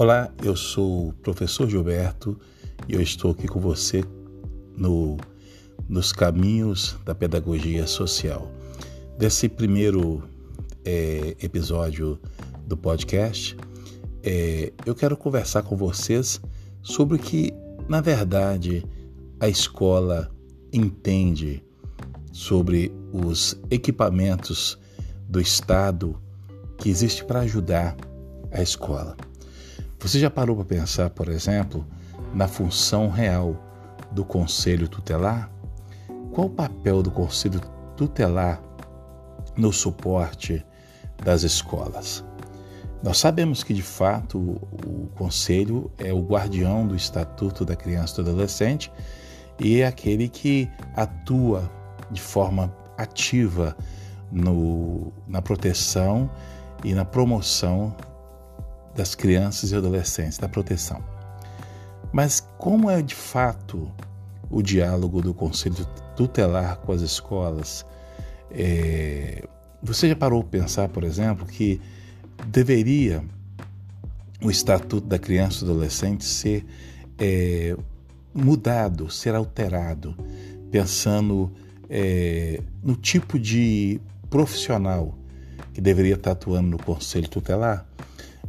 Olá, eu sou o professor Gilberto e eu estou aqui com você no, nos caminhos da pedagogia social. Desse primeiro é, episódio do podcast, é, eu quero conversar com vocês sobre o que, na verdade, a escola entende sobre os equipamentos do Estado que existe para ajudar a escola. Você já parou para pensar, por exemplo, na função real do conselho tutelar? Qual o papel do conselho tutelar no suporte das escolas? Nós sabemos que, de fato, o, conselho é o guardião do Estatuto da Criança e do Adolescente e é aquele que atua de forma ativa no, na proteção e na promoção das crianças e adolescentes, da proteção. Mas como é de fato o diálogo do Conselho Tutelar com as escolas? É, você já parou para pensar, por exemplo, que deveria o Estatuto da Criança e do Adolescente ser é, mudado, ser alterado, pensando é, no tipo de profissional que deveria estar atuando no Conselho Tutelar,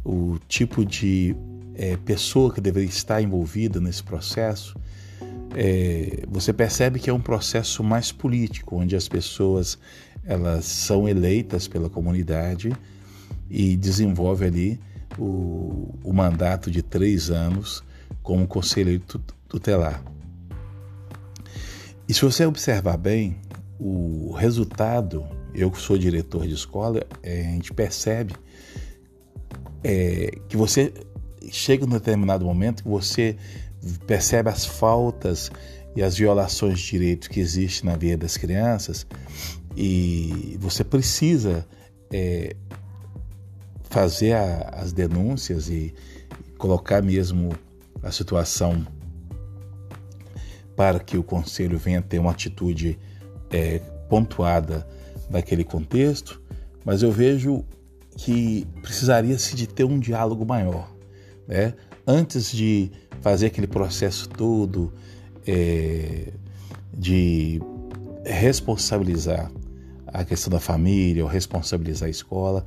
o tipo de é, pessoa que deveria estar envolvida nesse processo, é, você percebe que é um processo mais político, onde as pessoas elas são eleitas pela comunidade e desenvolve ali o, o mandato de três anos como conselheiro tutelar. E se você observar bem, o resultado, eu que sou diretor de escola, é, a gente percebe é, que você chega num determinado momento que você percebe as faltas e as violações de direitos que existem na vida das crianças e você precisa é, fazer a, as denúncias e colocar mesmo a situação para que o conselho venha ter uma atitude é, pontuada naquele contexto, mas eu vejo que precisaria-se de ter um diálogo maior, né? Antes de fazer aquele processo todo é, de responsabilizar a questão da família ou responsabilizar a escola,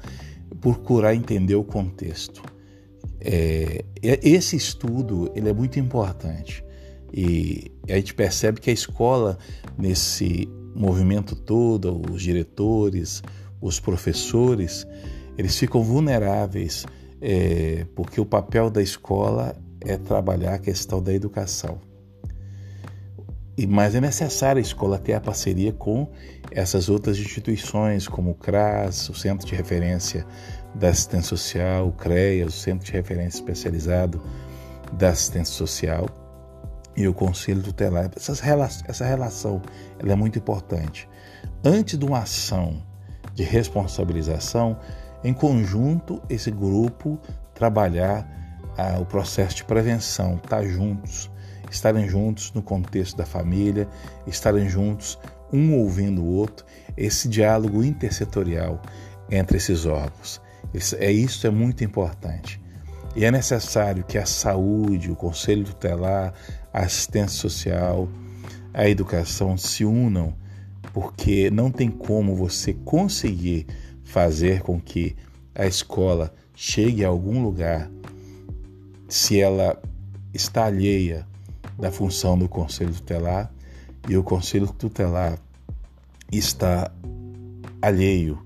procurar entender o contexto. É, esse estudo ele é muito importante e a gente percebe que a escola nesse movimento todo, os diretores, os professores, eles ficam vulneráveis é, porque o papel da escola é trabalhar a questão da educação. E, mas é necessário a escola ter a parceria com essas outras instituições, como o CRAS, o Centro de Referência da Assistência Social, o CREA, o Centro de Referência Especializado da Assistência Social, e o Conselho Tutelar. Essas, essa relação ela é muito importante. Antes de uma ação de responsabilização, em conjunto, esse grupo trabalhar ah, o processo de prevenção, estar tá juntos, estarem juntos no contexto da família, estarem juntos, um ouvindo o outro, esse diálogo intersetorial entre esses órgãos. é isso é muito importante. E é necessário que a saúde, o conselho tutelar, a assistência social, a educação se unam, porque não tem como você conseguir fazer com que a escola chegue a algum lugar se ela está alheia da função do conselho tutelar e o conselho tutelar está alheio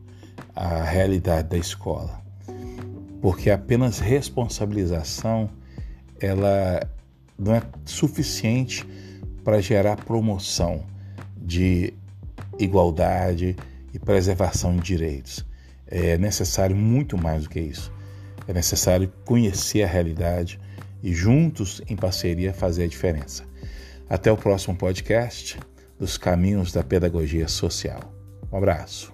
à realidade da escola. Porque apenas responsabilização ela não é suficiente para gerar promoção de igualdade e preservação de direitos é necessário muito mais do que isso. É necessário conhecer a realidade e juntos, em parceria, fazer a diferença. Até o próximo podcast dos Caminhos da Pedagogia Social. Um abraço.